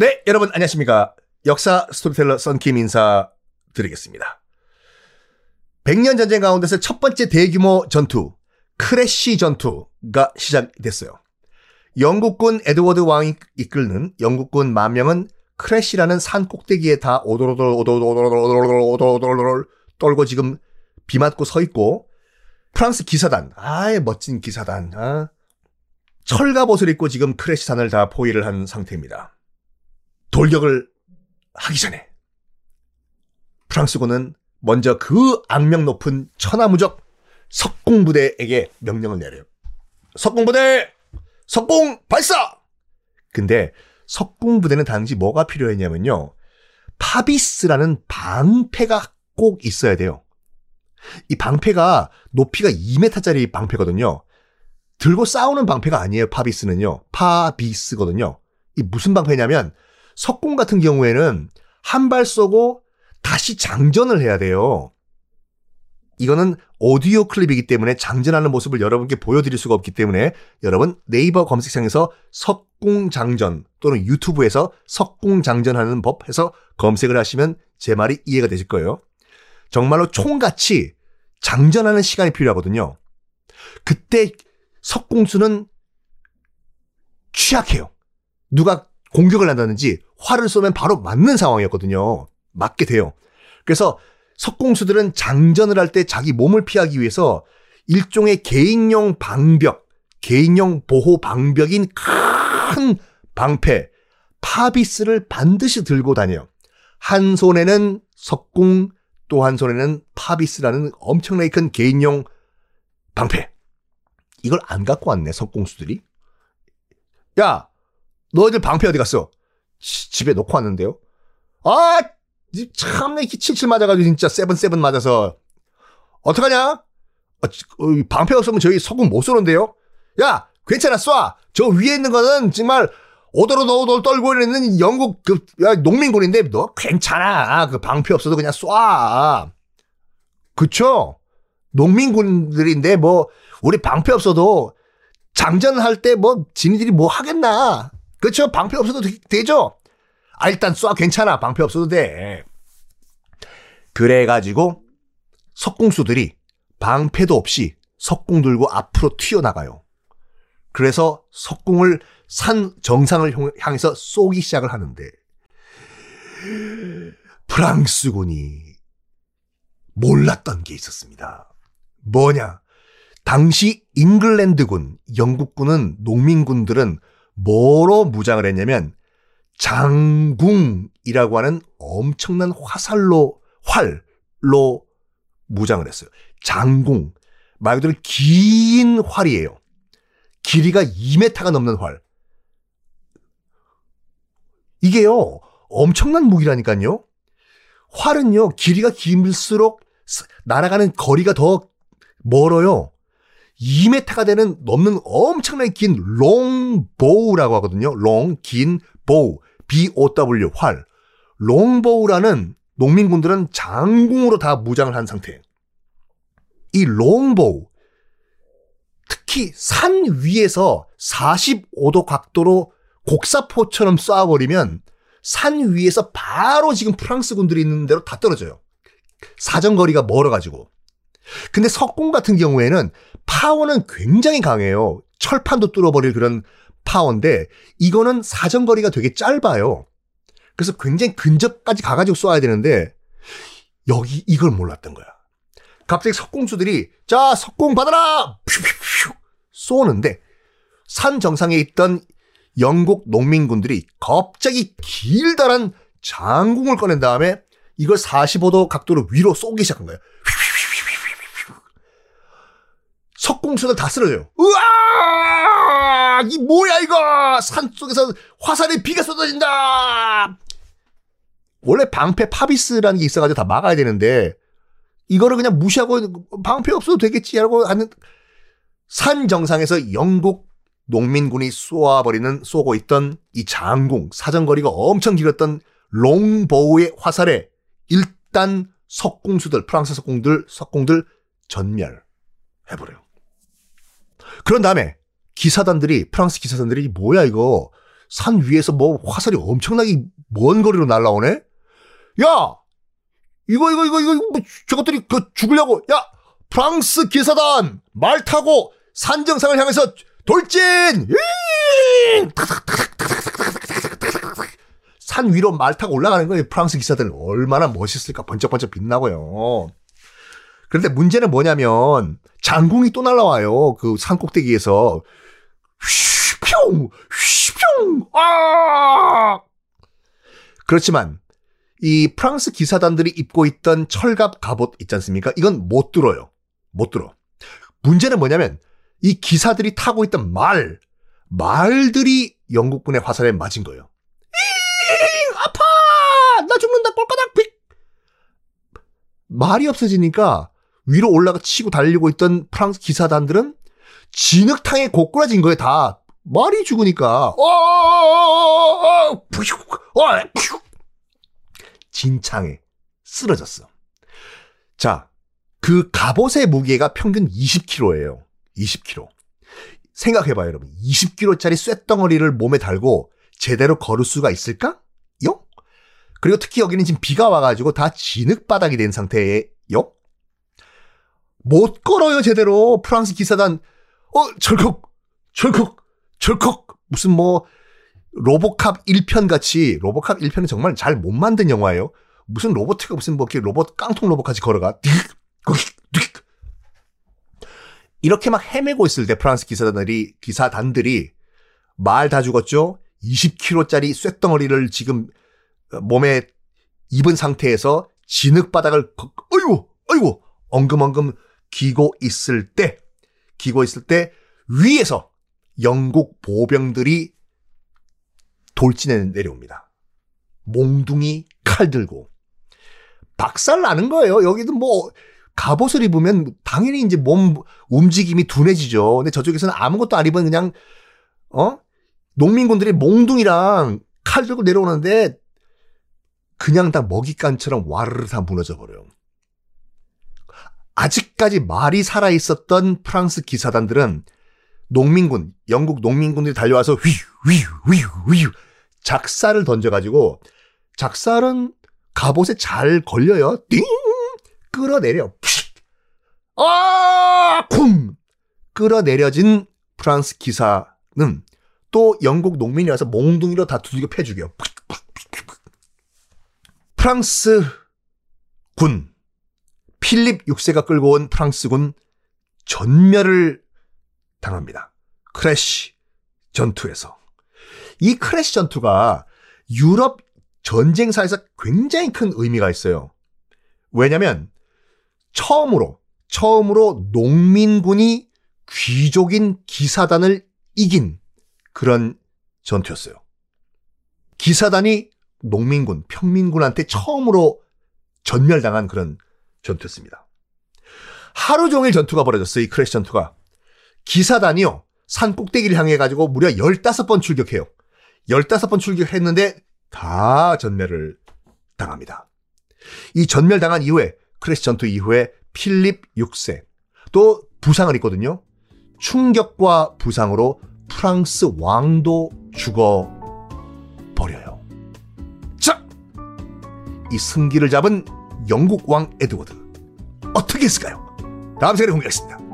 네, 여러분 안녕하십니까. 역사 스토리텔러 썬킴 인사 드리겠습니다. 100년 전쟁 가운데서 첫 번째 대규모 전투, 크레시 전투가 시작됐어요. 영국군 에드워드 왕이 이끌는 영국군 만 명은 크레시라는 산 꼭대기에 다 오돌오돌 오돌오돌 오돌오돌 오돌오돌 떨고 지금 비 맞고 서 있고 프랑스 기사단, 아예 멋진 기사단, 아, 철갑 옷을 입고 지금 크래쉬산을 다 포위를 한 상태입니다. 돌격을 하기 전에 프랑스군은 먼저 그 악명 높은 천하무적 석공부대에게 명령을 내려요. 석공부대! 석공 발사! 근데 석공부대는 당시 뭐가 필요했냐면요. 파비스라는 방패가 꼭 있어야 돼요. 이 방패가 높이가 2m짜리 방패거든요. 들고 싸우는 방패가 아니에요, 파비스는요. 파비스거든요. 이 무슨 방패냐면 석공 같은 경우에는 한 발 쏘고 다시 장전을 해야 돼요. 이거는 오디오 클립이기 때문에 장전하는 모습을 여러분께 보여드릴 수가 없기 때문에 여러분 네이버 검색창에서 석공장전 또는 유튜브에서 석공장전하는 법 해서 검색을 하시면 제 말이 이해가 되실 거예요. 정말로 총같이 장전하는 시간이 필요하거든요. 그때 석공수는 취약해요. 누가 공격을 한다든지 활을 쏘면 바로 맞는 상황이었거든요. 맞게 돼요. 그래서 석공수들은 장전을 할 때 자기 몸을 피하기 위해서 일종의 개인용 방벽, 개인용 보호 방벽인 큰 방패, 파비스를 반드시 들고 다녀요. 한 손에는 석궁, 또 한 손에는 파비스라는 엄청나게 큰 개인용 방패. 이걸 안 갖고 왔네, 석궁수들이. 야, 너희들 방패 어디 갔어? 지, 집에 놓고 왔는데요. 아, 참내 칠칠 맞아가지고 진짜 seven seven 맞아서 어떡하냐? 어, 방패 없으면 저희 석궁 못 쏘는데요. 야, 괜찮아 쏴. 저 위에 있는 거는 정말 오돌오돌 떨고 있는 영국 그 야, 농민군인데 너 괜찮아. 그 방패 없어도 그냥 쏴. 그쵸? 농민군들인데 뭐 우리 방패 없어도 장전할 때 뭐 지니들이 뭐 하겠나? 그쵸? 방패 없어도 되, 죠 아, 일단 쏴 괜찮아. 방패 없어도 돼. 그래가지고 석궁수들이 방패도 없이 석궁 들고 앞으로 튀어나가요. 그래서 석궁을 산 정상을 향해서 쏘기 시작을 하는데 프랑스군이 몰랐던 게 있었습니다. 뭐냐? 당시 잉글랜드군, 영국군은 농민군들은 뭐로 무장을 했냐면 장궁이라고 하는 엄청난 화살로 활로 무장을 했어요. 장궁 말 그대로 긴 활이에요. 길이가 2m가 넘는 활. 이게요 엄청난 무기라니까요. 활은요 길이가 길수록 날아가는 거리가 더 멀어요. 2m가 되는 넘는 엄청나게 긴 longbow라고 하거든요. long, 긴, bow, B-O-W, 활. longbow라는 농민군들은 장궁으로 다 무장을 한 상태예요. 이 롱보우, 특히 산 위에서 45도 각도로 곡사포처럼 쏴버리면 산 위에서 바로 지금 프랑스 군들이 있는 대로 다 떨어져요. 사정거리가 멀어가지고. 근데 석궁 같은 경우에는 파워는 굉장히 강해요. 철판도 뚫어버릴 그런 파워인데 이거는 사정거리가 되게 짧아요. 그래서 굉장히 근접까지 가가지고 쏘아야 되는데 여기 이걸 몰랐던 거야. 갑자기 석궁수들이 자 석궁 받아라 퓨퓨퓨 쏘는데 산 정상에 있던 영국 농민군들이 갑자기 길다란 장궁을 꺼낸 다음에 이걸 45도 각도로 위로 쏘기 시작한 거예요. 석궁수들 다 쓰러져요. 우와! 이 뭐야 이거! 산 속에서 화살의 비가 쏟아진다! 원래 방패 파비스라는 게 있어가지고 다 막아야 되는데 이거를 그냥 무시하고 방패 없어도 되겠지 하고 하는 산 정상에서 영국 농민군이 쏘아버리는 쏘고 있던 이 장궁 사정거리가 엄청 길었던 롱보우의 화살에 일단 석궁수들 프랑스 석궁들 석궁들 전멸해버려요. 그런 다음에 기사단들이 프랑스 기사단들이 뭐야 이거 산 위에서 뭐 화살이 엄청나게 먼 거리로 날라오네? 야! 이거, 이거, 이거, 이거, 뭐 저것들이 그 죽으려고, 야! 프랑스 기사단! 말 타고 산 정상을 향해서 돌진! 산 위로 말 타고 올라가는 거예요. 프랑스 기사들 얼마나 멋있을까 번쩍번쩍 빛나고요. 그런데 문제는 뭐냐면 장궁이 또 날라와요. 그 산 꼭대기에서 휘평 휘평 아 그렇지만 이 프랑스 기사단들이 입고 있던 철갑 갑옷 있지 않습니까? 이건 못 들어요. 못 들어. 문제는 뭐냐면 이 기사들이 타고 있던 말 말들이 영국군의 화살에 맞은 거예요. 아파! 나 죽는다 꼴까닥 빅! 말이 없어지니까 위로 올라가 치고 달리고 있던 프랑스 기사단들은 진흙탕에 고꾸라진 거예요, 다. 말이 죽으니까. 어, 진창에 쓰러졌어. 자, 그 갑옷의 무게가 평균 20kg예요. 20kg. 생각해봐요, 여러분. 20kg짜리 쇳덩어리를 몸에 달고 제대로 걸을 수가 있을까? 요? 그리고 특히 여기는 지금 비가 와가지고 다 진흙바닥이 된 상태예요. 못 걸어요, 제대로. 프랑스 기사단, 어, 절컥, 절컥, 절컥. 무슨 뭐, 로보캅 1편 같이, 로보캅 1편은 정말 잘 못 만든 영화예요. 무슨 로보트가 무슨 뭐, 이렇게 로봇, 깡통 로봇까지 걸어가. 이렇게 막 헤매고 있을 때 프랑스 기사단들이, 기사단들이 말 다 죽었죠? 20kg짜리 쇳덩어리를 지금 몸에 입은 상태에서 진흙바닥을, 어이구, 어이구, 엉금엉금 기고 있을 때, 기고 있을 때 위에서 영국 보병들이 돌진해 내려옵니다. 몽둥이 칼 들고 박살 나는 거예요. 여기도 뭐 갑옷을 입으면 당연히 이제 몸 움직임이 둔해지죠. 근데 저쪽에서는 아무것도 안 입은 그냥 어 농민군들이 몽둥이랑 칼 들고 내려오는데 그냥 다 먹잇감처럼 와르르 다 무너져 버려요. 아직까지 말이 살아 있었던 프랑스 기사단들은 농민군, 영국 농민군들이 달려와서 휘휘휘휘 작살을 던져가지고 작살은 갑옷에 잘 걸려요. 띵 끌어내려. 아, 쿵 끌어내려진 프랑스 기사는 또 영국 농민이 와서 몽둥이로 다 두들겨 패 죽여. 프랑스 군 필립 6세가 끌고 온 프랑스군 전멸을 당합니다. 크레시 전투에서. 이 크레시 전투가 유럽 전쟁사에서 굉장히 큰 의미가 있어요. 왜냐면 처음으로 처음으로 농민군이 귀족인 기사단을 이긴 그런 전투였어요. 기사단이 농민군, 평민군한테 처음으로 전멸당한 그런 전투였습니다. 하루 종일 전투가 벌어졌어요. 이 크레시 전투가. 기사단이요. 산 꼭대기를 향해 가지고 무려 15번 출격해요. 15번 출격했는데 다 전멸을 당합니다. 이 전멸당한 이후에 크레시 전투 이후에 필립 6세 또 부상을 입거든요. 충격과 부상으로 프랑스 왕도 죽어 버려요. 자, 이 승기를 잡은 영국 왕 에드워드 어떻게 했을까요? 다음 시간에 공개하겠습니다.